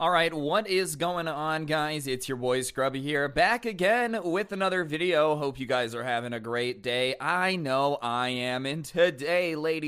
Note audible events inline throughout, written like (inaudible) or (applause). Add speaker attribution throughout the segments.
Speaker 1: All right, what is going on, guys? It's your boy Scrubby here, back again with another video. Hope you guys are having a great day. I know I am, and today, ladies.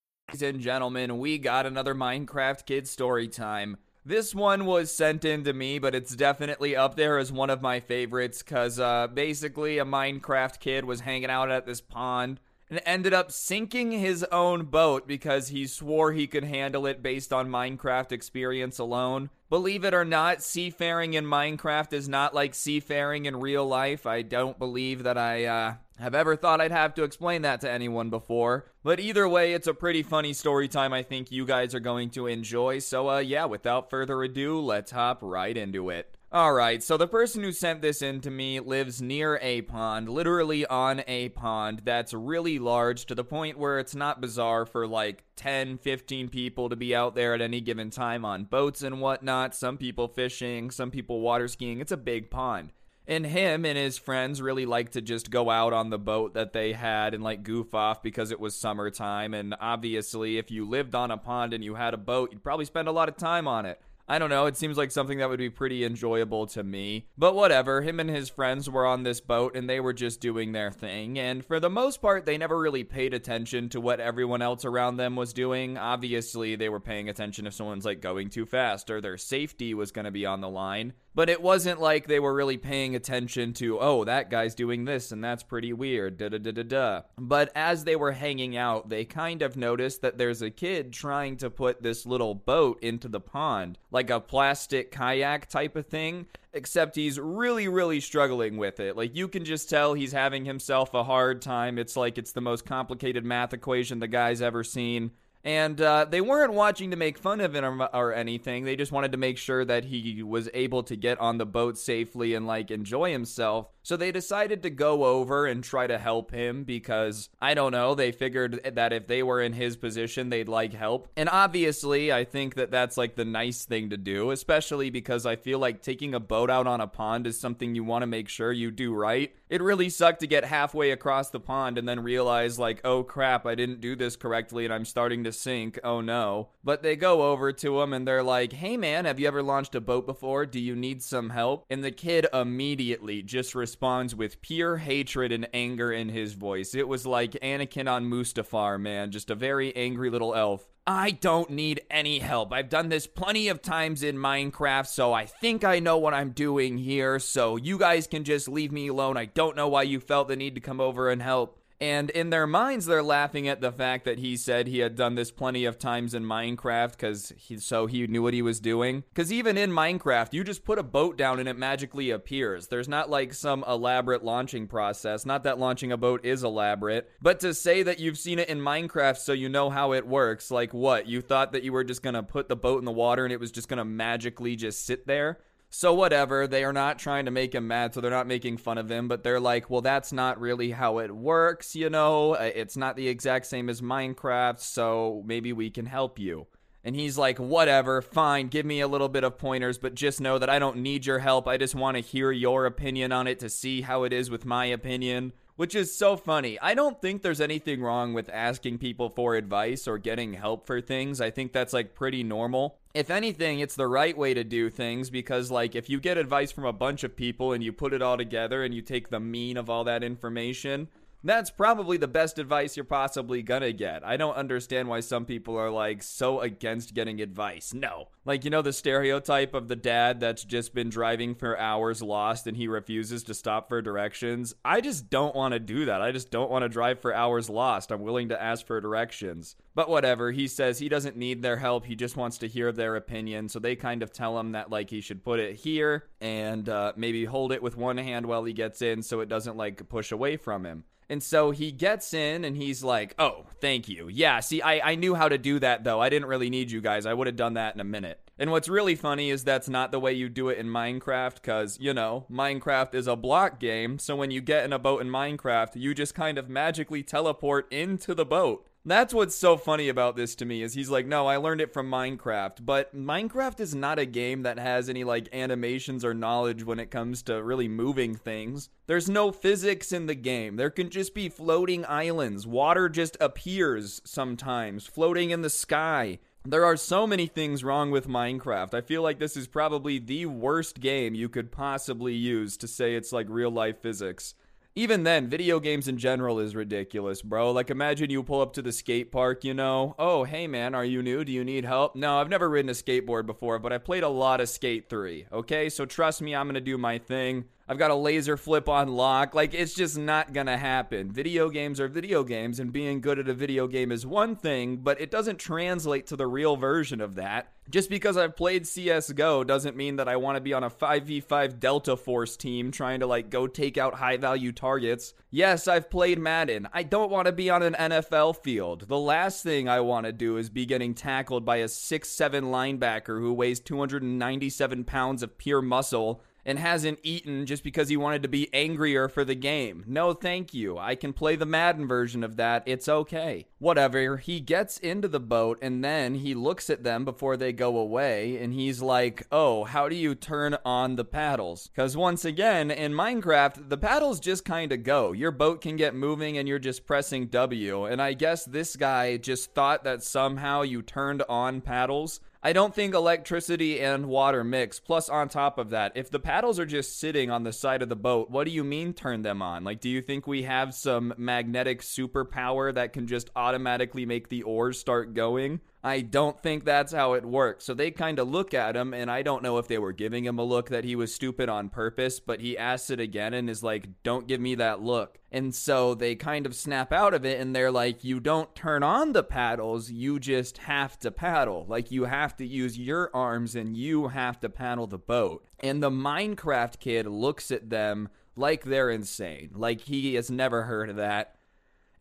Speaker 1: Ladies and gentlemen, we got another Minecraft Kid story time. This one was sent in to me, but it's definitely up there as one of my favorites because uh, basically a Minecraft kid was hanging out at this pond and ended up sinking his own boat because he swore he could handle it based on Minecraft experience alone. Believe it or not, seafaring in Minecraft is not like seafaring in real life. I don't believe that I uh, have ever thought I'd have to explain that to anyone before. But either way, it's a pretty funny story time I think you guys are going to enjoy. So, uh, yeah, without further ado, let's hop right into it. Alright, so the person who sent this in to me lives near a pond, literally on a pond that's really large to the point where it's not bizarre for like 10, 15 people to be out there at any given time on boats and whatnot. Some people fishing, some people water skiing. It's a big pond. And him and his friends really like to just go out on the boat that they had and like goof off because it was summertime. And obviously, if you lived on a pond and you had a boat, you'd probably spend a lot of time on it. I don't know, it seems like something that would be pretty enjoyable to me. But whatever, him and his friends were on this boat and they were just doing their thing. And for the most part, they never really paid attention to what everyone else around them was doing. Obviously, they were paying attention if someone's like going too fast or their safety was to be on the line. But it wasn't like they were really paying attention to, oh, that guy's doing this and that's pretty weird, da da da da da. But as they were hanging out, they kind of noticed that there's a kid trying to put this little boat into the pond, like a plastic kayak type of thing. Except he's really, really struggling with it. Like, you can just tell he's having himself a hard time. It's like it's the most complicated math equation the guy's ever seen. And uh, they weren't watching to make fun of him or, anything. They just wanted to make sure that he was able to get on the boat safely and like enjoy himself. So they decided to go over and try to help him because I don't know. They figured that if they were in his position, they'd like help. And obviously, I think that that's like the nice thing to do, especially because I feel like taking a boat out on a pond is something you want to make sure you do right. It really sucked to get halfway across the pond and then realize, like, oh crap, I didn't do this correctly and I'm starting to sink. Oh no. But they go over to him and they're like, hey man, have you ever launched a boat before? Do you need some help? And the kid immediately just responds with pure hatred and anger in his voice. It was like Anakin on Mustafar, man, just a very angry little elf. I don't need any help. I've done this plenty of times in Minecraft, so I think I know what I'm doing here. So you guys can just leave me alone. I don't know why you felt the need to come over and help. And in their minds, they're laughing at the fact that he said he had done this plenty of times in Minecraft because he so he knew what he was doing. Because even in Minecraft, you just put a boat down and it magically appears. There's not like some elaborate launching process. Not that launching a boat is elaborate, but to say that you've seen it in Minecraft so you know how it works, like what? You thought that you were just gonna put the boat in the water and it was just gonna magically just sit there? So whatever, they are not trying to make him mad, so they're not making fun of him, but they're like, well, that's not really how it works, you know? Uh, it's not the exact same as Minecraft, so maybe we can help you. And he's like, whatever, fine, give me a little bit of pointers, but just know that I don't need your help. I just want to hear your opinion on it to see how it is with my opinion which is so funny. I don't think there's anything wrong with asking people for advice or getting help for things. I think that's like pretty normal. If anything, it's the right way to do things because, like, if you get advice from a bunch of people and you put it all together and you take the mean of all that information, that's probably the best advice you're possibly gonna get. I don't understand why some people are like so against getting advice. No. Like, you know, the stereotype of the dad that's just been driving for hours lost and he refuses to stop for directions. I just don't want to do that. I just don't want to drive for hours lost. I'm willing to ask for directions. But whatever, he says he doesn't need their help. He just wants to hear their opinion. So they kind of tell him that, like, he should put it here and uh, maybe hold it with one hand while he gets in so it doesn't, like, push away from him. And so he gets in and he's like, oh, thank you. Yeah, see, I, I knew how to do that though. I didn't really need you guys. I would have done that in a minute. And what's really funny is that's not the way you do it in Minecraft, because, you know, Minecraft is a block game, so when you get in a boat in Minecraft, you just kind of magically teleport into the boat. That's what's so funny about this to me is he's like, no, I learned it from Minecraft. But Minecraft is not a game that has any like animations or knowledge when it comes to really moving things. There's no physics in the game. There can just be floating islands. Water just appears sometimes, floating in the sky. There are so many things wrong with Minecraft. I feel like this is probably the worst game you could possibly use to say it's like real life physics even then, video games in general is ridiculous, bro. Like, imagine you pull up to the skate park, you know? Oh, hey man, are you new? Do you need help? No, I've never ridden a skateboard before, but I played a lot of Skate 3, okay? So trust me, I'm gonna do my thing. I've got a laser flip on lock. Like, it's just not gonna happen. Video games are video games, and being good at a video game is one thing, but it doesn't translate to the real version of that. Just because I've played CSGO doesn't mean that I want to be on a 5v5 Delta Force team trying to, like, go take out high value targets. Yes, I've played Madden. I don't want to be on an NFL field. The last thing I want to do is be getting tackled by a 6'7 linebacker who weighs 297 pounds of pure muscle and hasn't eaten just because he wanted to be angrier for the game. No, thank you. I can play the Madden version of that. It's okay. Whatever. He gets into the boat and then he looks at them before they go away and he's like, oh, how do you turn on the paddles? Because once again, in Minecraft, the paddles just kind of go. Your boat can get moving and you're just pressing W. And I guess this guy just thought that somehow you turned on paddles I don't think electricity and water mix. Plus, on top of that, if the paddles are just sitting on the side of the boat, what do you mean turn them on? Like, do you think we have some magnetic superpower that can just automatically make the oars start going? I don't think that's how it works. So they kind of look at him, and I don't know if they were giving him a look that he was stupid on purpose, but he asks it again and is like, Don't give me that look. And so they kind of snap out of it, and they're like, You don't turn on the paddles, you just have to paddle. Like, you have to use your arms and you have to paddle the boat. And the Minecraft kid looks at them like they're insane. Like, he has never heard of that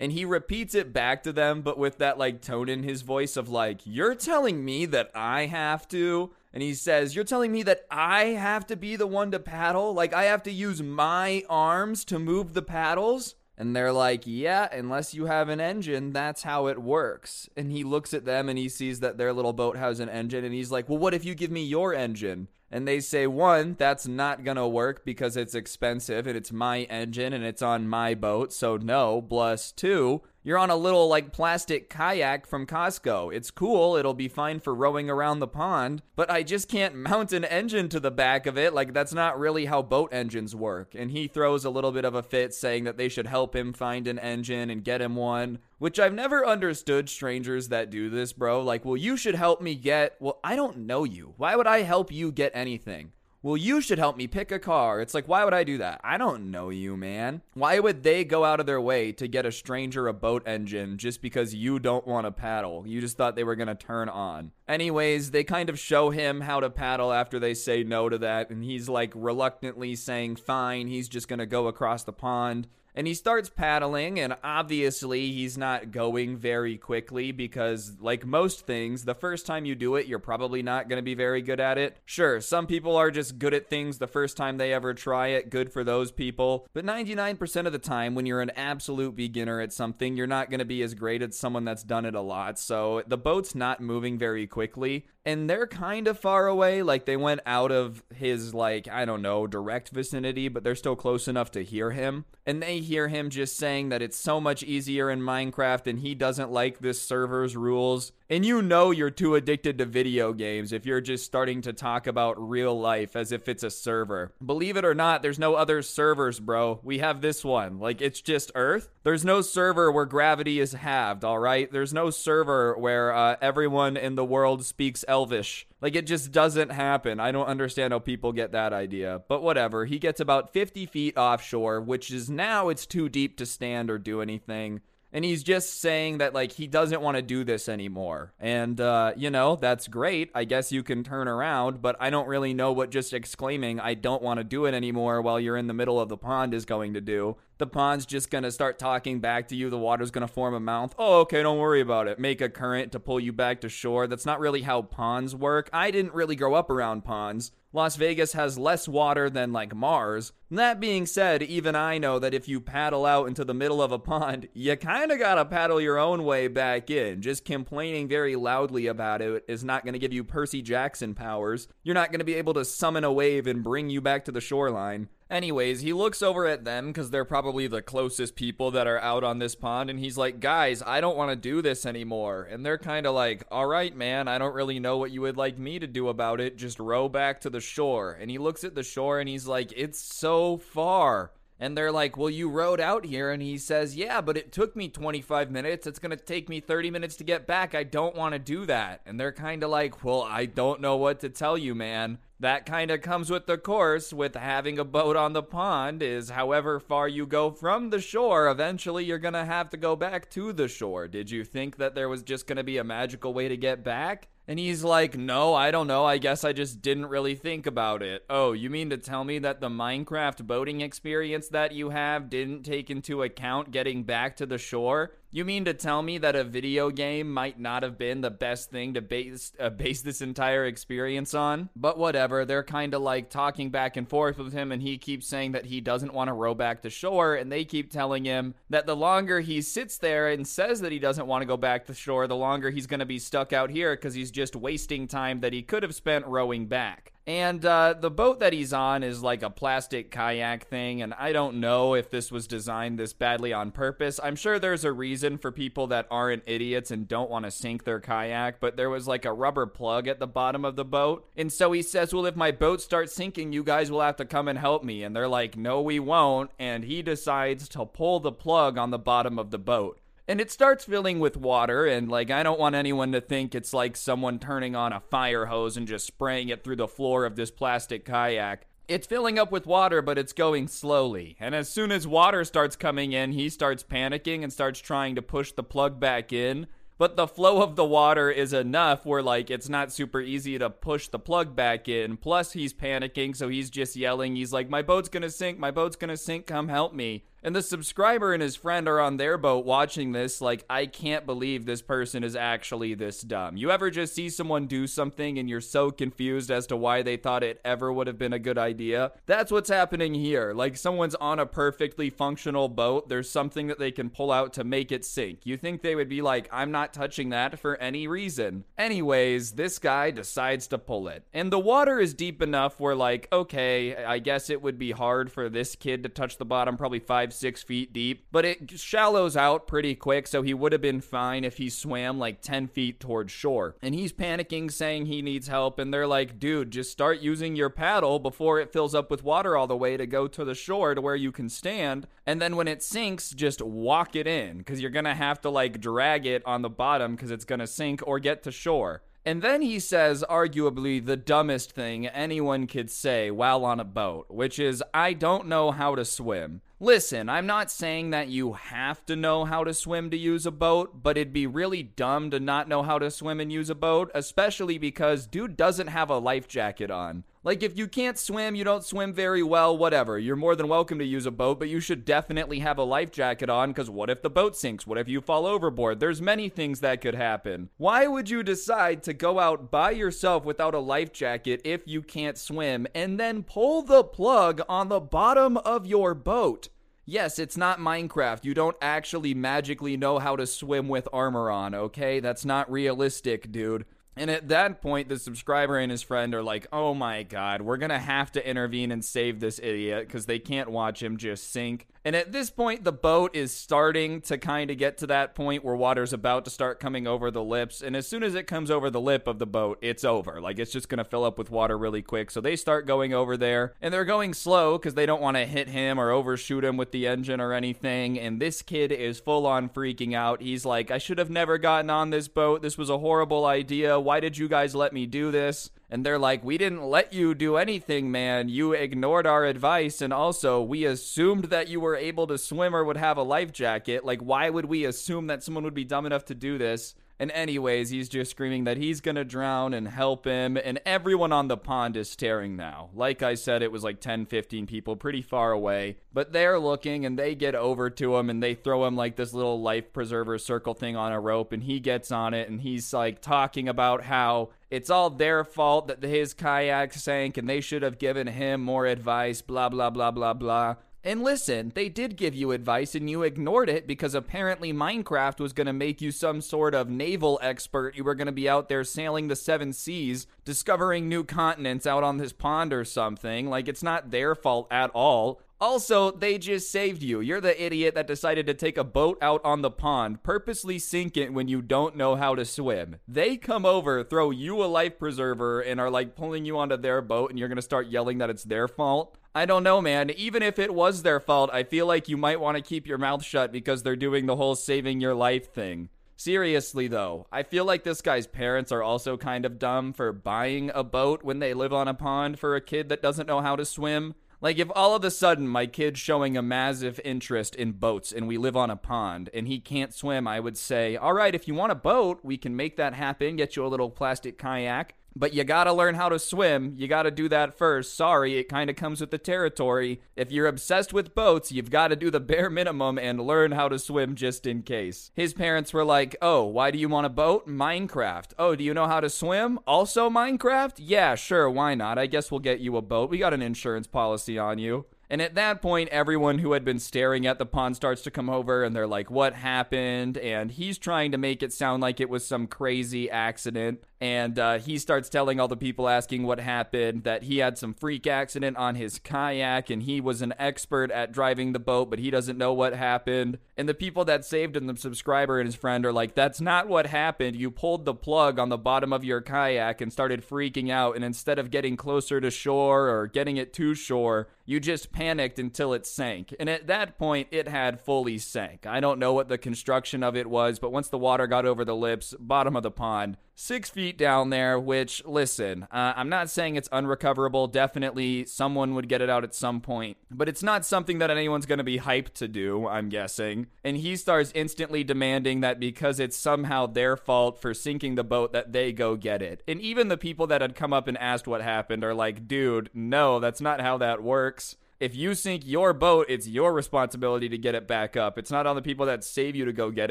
Speaker 1: and he repeats it back to them but with that like tone in his voice of like you're telling me that i have to and he says you're telling me that i have to be the one to paddle like i have to use my arms to move the paddles and they're like, Yeah, unless you have an engine, that's how it works. And he looks at them and he sees that their little boat has an engine. And he's like, Well, what if you give me your engine? And they say, One, that's not going to work because it's expensive and it's my engine and it's on my boat. So, no. Plus, two, you're on a little like plastic kayak from Costco. It's cool, it'll be fine for rowing around the pond, but I just can't (laughs) mount an engine to the back of it. Like, that's not really how boat engines work. And he throws a little bit of a fit saying that they should help him find an engine and get him one. Which I've never understood strangers that do this, bro. Like, well, you should help me get. Well, I don't know you. Why would I help you get anything? Well, you should help me pick a car. It's like, why would I do that? I don't know you, man. Why would they go out of their way to get a stranger a boat engine just because you don't want to paddle? You just thought they were going to turn on. Anyways, they kind of show him how to paddle after they say no to that, and he's like reluctantly saying, fine, he's just going to go across the pond. And he starts paddling, and obviously he's not going very quickly because, like most things, the first time you do it, you're probably not going to be very good at it. Sure, some people are just good at things the first time they ever try it, good for those people. But 99% of the time, when you're an absolute beginner at something, you're not going to be as great as someone that's done it a lot. So the boat's not moving very quickly and they're kind of far away like they went out of his like i don't know direct vicinity but they're still close enough to hear him and they hear him just saying that it's so much easier in minecraft and he doesn't like this server's rules and you know you're too addicted to video games if you're just starting to talk about real life as if it's a server. Believe it or not, there's no other servers, bro. We have this one. Like, it's just Earth. There's no server where gravity is halved, all right? There's no server where uh, everyone in the world speaks Elvish. Like, it just doesn't happen. I don't understand how people get that idea. But whatever. He gets about 50 feet offshore, which is now it's too deep to stand or do anything And he's just saying that, like, he doesn't want to do this anymore. And, uh, you know, that's great. I guess you can turn around, but I don't really know what just exclaiming, I don't want to do it anymore while you're in the middle of the pond is going to do. The pond's just going to start talking back to you. The water's going to form a mouth. Oh, okay, don't worry about it. Make a current to pull you back to shore. That's not really how ponds work. I didn't really grow up around ponds. Las Vegas has less water than like Mars. That being said, even I know that if you paddle out into the middle of a pond, (laughs) you kinda gotta paddle your own way back in. Just complaining very loudly about it is not gonna give you Percy Jackson powers. You're not gonna be able to summon a wave and bring you back to the shoreline. Anyways, he looks over at them because they're probably the closest people that are out on this pond, and he's like, Guys, I don't want to do this anymore. And they're kind of like, All right, man, I don't really know what you would like me to do about it. Just row back to the shore. And he looks at the shore and he's like, It's so far. And they're like, Well, you rode out here. And he says, Yeah, but it took me 25 minutes. It's going to take me 30 minutes to get back. I don't want to do that. And they're kind of like, Well, I don't know what to tell you, man that kind of comes with the course with having a boat on the pond is however far you go from the shore eventually you're going to have to go back to the shore did you think that there was just going to be a magical way to get back and he's like, No, I don't know. I guess I just didn't really think about it. Oh, you mean to tell me that the Minecraft boating experience that you have didn't take into account getting back to the shore? You mean to tell me that a video game might not have been the best thing to base uh, base this entire experience on? But whatever, they're kind of like talking back and forth with him and he keeps saying that he doesn't want to row back to shore and they keep telling him that the longer he sits there and says that he doesn't want to go back to shore, the longer he's going to be stuck out here cuz he's just wasting time that he could have spent rowing back. And uh, the boat that he's on is like a plastic kayak thing, and I don't know if this was designed this badly on purpose. I'm sure there's a reason for people that aren't idiots and don't want to sink their kayak, but there was like a rubber plug at the bottom of the boat. And so he says, Well, if my boat starts sinking, you guys will have to come and help me. And they're like, No, we won't. And he decides to pull the plug on the bottom of the boat and it starts filling with water and like i don't want anyone to think it's like someone turning on a fire hose and just spraying it through the floor of this plastic kayak. It's filling up with water but it's going slowly. And as soon as water starts coming in he starts panicking and starts trying to push the plug back in. But the flow of the water is enough where like it's not super easy to push the plug back in. Plus he's panicking so he's just yelling. He's like my boat's gonna sink my boat's gonna sink come help me and the subscriber and his friend are on their boat watching this, like, I can't believe this person is actually this dumb. You ever just see someone do something and you're so confused as to why they thought it ever would have been a good idea? That's what's happening here. Like, someone's on a perfectly functional boat, there's something that they can pull out to make it sink. You think they would be like, I'm not touching that for any reason. Anyways, this guy decides to pull it. And the water is deep enough where, like, okay, I guess it would be hard for this kid to touch the bottom, probably five five, six feet deep, but it shallows out pretty quick, so he would have been fine if he swam like 10 feet towards shore. And he's panicking, saying he needs help, and they're like, dude, just start using your paddle before it fills up with water all the way to go to the shore to where you can stand. And then when it sinks, just walk it in, because you're gonna have to like drag it on the bottom because it's gonna sink or get to shore. And then he says, arguably, the dumbest thing anyone could say while on a boat, which is, I don't know how to swim. Listen, I'm not saying that you have to know how to swim to use a boat, but it'd be really dumb to not know how to swim and use a boat, especially because dude doesn't have a life jacket on. Like, if you can't swim, you don't swim very well, whatever. You're more than welcome to use a boat, but you should definitely have a life jacket on, because what if the boat sinks? What if you fall overboard? There's many things that could happen. Why would you decide to go out by yourself without a life jacket if you can't swim, and then pull the plug on the bottom of your boat? Yes, it's not Minecraft. You don't actually magically know how to swim with armor on, okay? That's not realistic, dude. And at that point, the subscriber and his friend are like, oh my god, we're gonna have to intervene and save this idiot because they can't watch him just sink. And at this point, the boat is starting to kind of get to that point where water's about to start coming over the lips. And as soon as it comes over the lip of the boat, it's over. Like it's just going to fill up with water really quick. So they start going over there and they're going slow because they don't want to hit him or overshoot him with the engine or anything. And this kid is full on freaking out. He's like, I should have never gotten on this boat. This was a horrible idea. Why did you guys let me do this? And they're like, We didn't let you do anything, man. You ignored our advice. And also, we assumed that you were able to swim or would have a life jacket. Like, why would we assume that someone would be dumb enough to do this? And, anyways, he's just screaming that he's gonna drown and help him, and everyone on the pond is staring now. Like I said, it was like 10, 15 people pretty far away, but they're looking and they get over to him and they throw him like this little life preserver circle thing on a rope, and he gets on it and he's like talking about how it's all their fault that his kayak sank and they should have given him more advice, blah, blah, blah, blah, blah. And listen, they did give you advice and you ignored it because apparently Minecraft was going to make you some sort of naval expert. You were going to be out there sailing the seven seas, discovering new continents out on this pond or something. Like, it's not their fault at all. Also, they just saved you. You're the idiot that decided to take a boat out on the pond, purposely sink it when you don't know how to swim. They come over, throw you a life preserver, and are like pulling you onto their boat, and you're gonna start yelling that it's their fault. I don't know, man. Even if it was their fault, I feel like you might want to keep your mouth shut because they're doing the whole saving your life thing. Seriously, though, I feel like this guy's parents are also kind of dumb for buying a boat when they live on a pond for a kid that doesn't know how to swim. Like, if all of a sudden my kid's showing a massive interest in boats and we live on a pond and he can't swim, I would say, all right, if you want a boat, we can make that happen, get you a little plastic kayak. But you gotta learn how to swim. You gotta do that first. Sorry, it kind of comes with the territory. If you're obsessed with boats, you've gotta do the (laughs) bare minimum and learn how to swim just in case. His parents were like, Oh, why do you want a boat? Minecraft. Oh, do you know how to swim? Also Minecraft? Yeah, sure, why not? I guess we'll get you a boat. We got an insurance policy on you. And at that point, everyone who had been staring at the pond starts to come over and they're like, What happened? And he's trying to make it sound like it was some crazy accident. And uh, he starts telling all the people asking what happened that he had some freak accident on his kayak and he was an expert at driving the boat, but he doesn't know what happened. And the people that saved him, the subscriber and his friend, are like, That's not what happened. You pulled the plug on the bottom of your kayak and started freaking out. And instead of getting closer to shore or getting it to shore, you just panicked until it sank. And at that point, it had fully sank. I don't know what the construction of it was, but once the water got over the lips, bottom of the pond, six feet down there, which, listen, uh, I'm not saying it's unrecoverable. Definitely someone would get it out at some point, but it's not something that anyone's going to be hyped to do, I'm guessing. And he starts instantly demanding that because it's somehow their fault for sinking the boat, that they go get it. And even the people that had come up and asked what happened are like, dude, no, that's not how that works if you sink your boat, it's your responsibility to get it back up. It's not on the people that save you to go get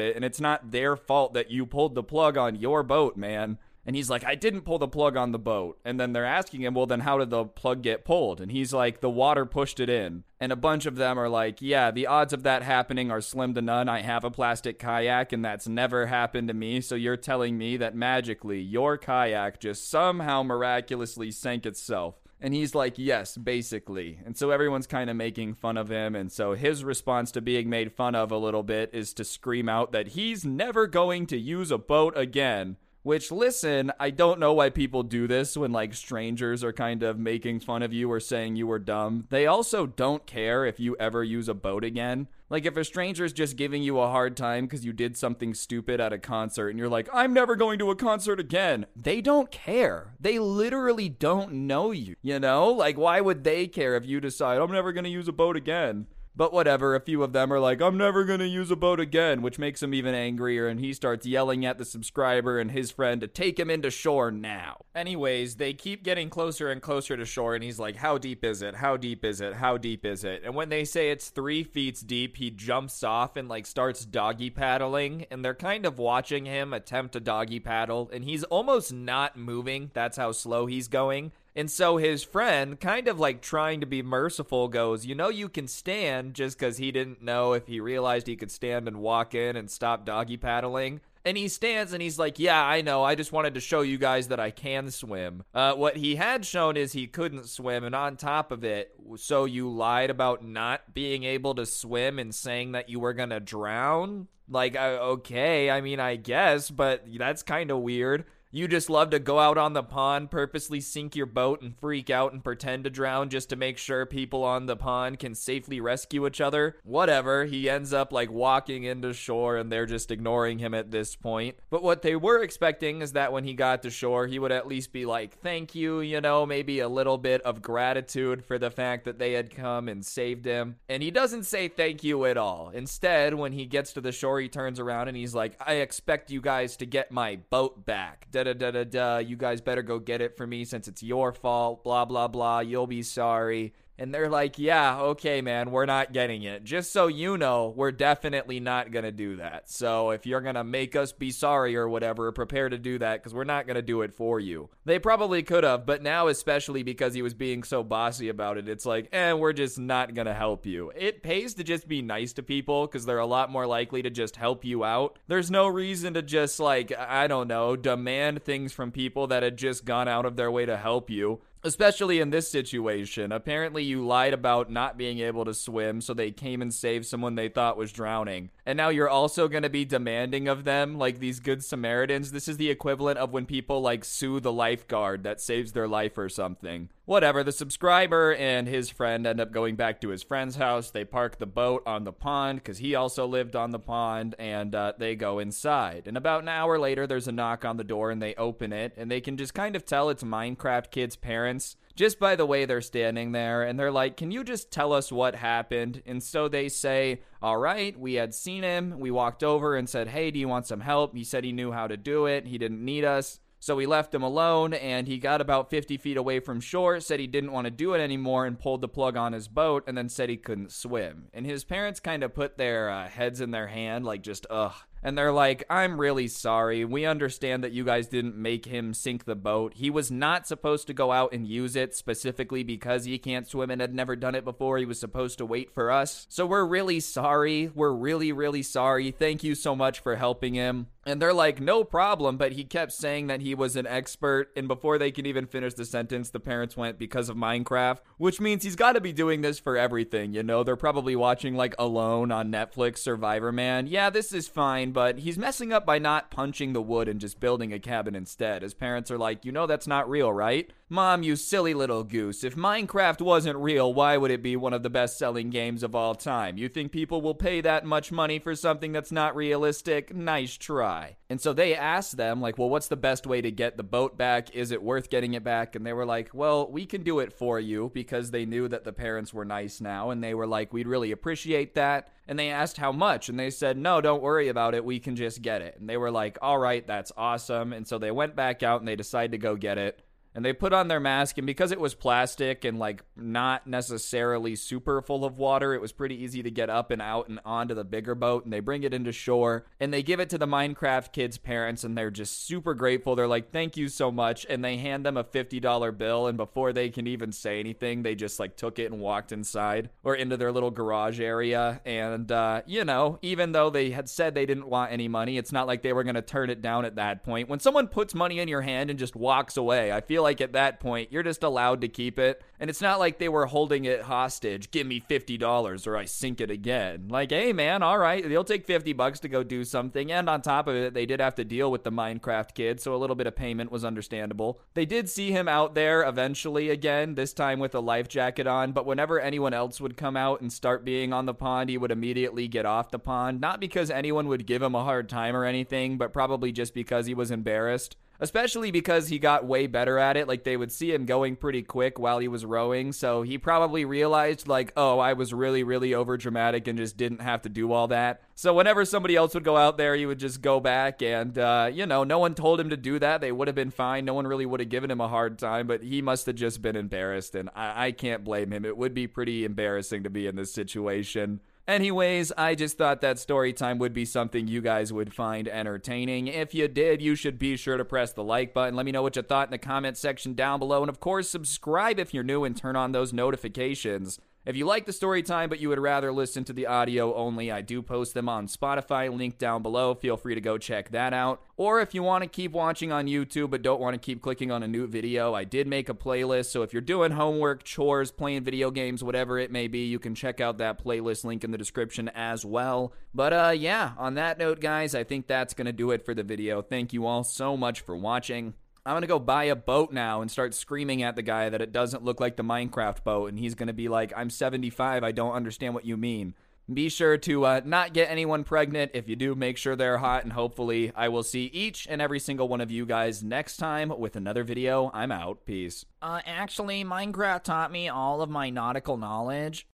Speaker 1: it, and it's not their fault that you pulled the plug on your boat, man. And he's like, I didn't pull the plug on the boat. And then they're asking him, well, then how did the plug get pulled? And he's like, the water pushed it in. And a bunch of them are like, yeah, the odds of that happening are slim to none. I have a plastic kayak and that's never happened to me. So you're telling me that magically your kayak just somehow miraculously sank itself. And he's like, yes, basically. And so everyone's kind of making fun of him. And so his response to being made fun of a little bit is to scream out that he's never going to use a boat again. Which, listen, I don't know why people do this when, like, strangers are kind of making fun of you or saying you were dumb. They also don't care if you ever use a boat again. Like, if a stranger's just giving you a hard time because you did something stupid at a concert and you're like, I'm never going to a concert again, they don't care. They literally don't know you, you know? Like, why would they care if you decide, I'm never going to use a boat again? But whatever, a few of them are like, I'm never gonna use a boat again, which makes him even angrier, and he starts yelling at the subscriber and his friend to take him into shore now. Anyways, they keep getting closer and closer to shore, and he's like, How deep is it? How deep is it? How deep is it? And when they say it's three feet deep, he jumps off and like starts doggy paddling, and they're kind of watching him attempt to doggy paddle, and he's almost not moving. That's how slow he's going. And so his friend, kind of like trying to be merciful, goes, You know, you can stand just because he didn't know if he realized he could stand and walk in and stop doggy paddling. And he stands and he's like, Yeah, I know. I just wanted to show you guys that I can swim. Uh, what he had shown is he couldn't swim. And on top of it, so you lied about not being able to swim and saying that you were going to drown? Like, uh, okay, I mean, I guess, but that's kind of weird. You just love to go out on the pond, purposely sink your boat, and freak out and pretend to drown just to make sure people on the pond can safely rescue each other. Whatever, he ends up like walking into shore and they're just ignoring him at this point. But what they were expecting is that when he got to shore, he would at least be like, thank you, you know, maybe a little bit of gratitude for the fact that they had come and saved him. And he doesn't say thank you at all. Instead, when he gets to the shore, he turns around and he's like, I expect you guys to get my boat back da da da da. You guys better go get it for me since it's your fault. Blah blah blah. You'll be sorry. And they're like, yeah, okay, man, we're not getting it. Just so you know, we're definitely not going to do that. So if you're going to make us be sorry or whatever, prepare to do that because we're not going to do it for you. They probably could have, but now, especially because he was being so bossy about it, it's like, eh, we're just not going to help you. It pays to just be nice to people because they're a lot more likely to just help you out. There's no reason to just, like, I don't know, demand things from people that had just gone out of their way to help you especially in this situation. Apparently, you lied about not being able to swim, so they came and saved someone they thought was drowning. And now you're also going to be demanding of them, like these good Samaritans. This is the equivalent of when people like sue the lifeguard that saves their life or something. Whatever, the subscriber and his friend end up going back to his friend's house. They park the boat on the pond because he also lived on the pond, and uh, they go inside. And about an hour later, there's a knock on the door, and they open it, and they can just kind of tell it's Minecraft Kid's parents just by the way they're standing there. And they're like, Can you just tell us what happened? And so they say, All right, we had seen him. We walked over and said, Hey, do you want some help? He said he knew how to do it, he didn't need us. So we left him alone, and he got about 50 feet away from shore, said he didn't want to do it anymore, and pulled the plug on his boat, and then said he couldn't swim. And his parents kind of put their uh, heads in their hand, like just, ugh and they're like, I'm really sorry. We understand that you guys didn't make him sink the boat. He was not supposed to go out and use it specifically because he can't swim and had never done it before. He was supposed to wait for us. So we're really sorry. We're really, really sorry. Thank you so much for helping him. And they're like, no problem. But he kept saying that he was an expert. And before they can even finish the sentence, the parents went because of Minecraft, which means he's got to be doing this for everything. You know, they're probably watching like Alone on Netflix, Survivor Man. Yeah, this is fine but he's messing up by not punching the wood and just building a cabin instead. His parents are like, You know that's not real, right? Mom, you silly little goose. If Minecraft wasn't real, why would it be one of the best selling games of all time? You think people will pay that much money for something that's not realistic? Nice try. And so they asked them, like, well, what's the best way to get the boat back? Is it worth getting it back? And they were like, well, we can do it for you because they knew that the parents were nice now. And they were like, we'd really appreciate that. And they asked how much. And they said, no, don't worry about it. We can just get it. And they were like, all right, that's awesome. And so they went back out and they decided to go get it and they put on their mask and because it was plastic and like not necessarily super full of water it was pretty easy to get up and out and onto the bigger boat and they bring it into shore and they give it to the minecraft kids parents and they're just super grateful. They're like thank you so much and they hand them a $50 bill and before they can even say anything they just like took it and walked inside or into their little garage area and uh, you know even though they had said they didn't want any money it's not like they were going to turn it down at that point. When someone puts money in your hand and just walks away i feel feel like at that point you're just allowed to keep it. And it's not like they were holding it hostage. Give me $50 or I sink it again. Like, hey man, all right, they'll take 50 bucks to go do something. And on top of it, they did have to deal with the Minecraft kid, so a little bit of payment was understandable. They did see him out there eventually again, this time with a life jacket on, but whenever anyone else would come out and start being on the pond, he would immediately get off the pond. Not because anyone would give him a hard time or anything, but probably just because he was embarrassed especially because he got way better at it. Like they would see him going pretty quick while he was rowing, so he probably realized like, "Oh, I was really really over dramatic and just didn't have to do all that." So whenever somebody else would go out there, he would just go back and uh, you know, no one told him to do that. They would have been fine. No one really would have given him a hard time, but he must have just been embarrassed and I, I can't blame him. It would be pretty embarrassing to be in this situation. Anyways, I just thought that story time would be something you guys would find entertaining. If you did, you should be sure to press the like button. Let me know what you thought in the comment section down below. And of course, subscribe if you're new and turn on those notifications. If you like the story time, but you would rather listen to the audio only, I do post them on Spotify, link down below. Feel free to go check that out. Or if you want to keep watching on YouTube but don't want to keep clicking on a new video, I did make a playlist. So if you're doing homework, chores, playing video games, whatever it may be, you can check out that playlist link in the description as well. But uh yeah, on that note, guys, I think that's going to do it for the video. Thank you all so much for watching. I'm gonna go buy a boat now and start screaming at the guy that it doesn't look like the Minecraft boat, and he's gonna be like, I'm 75, I don't understand what you mean. Be sure to uh, not get anyone pregnant. If you do, make sure they're hot, and hopefully, I will see each and every single one of you guys next time with another video. I'm out. Peace.
Speaker 2: Uh, actually, Minecraft taught me all of my nautical knowledge.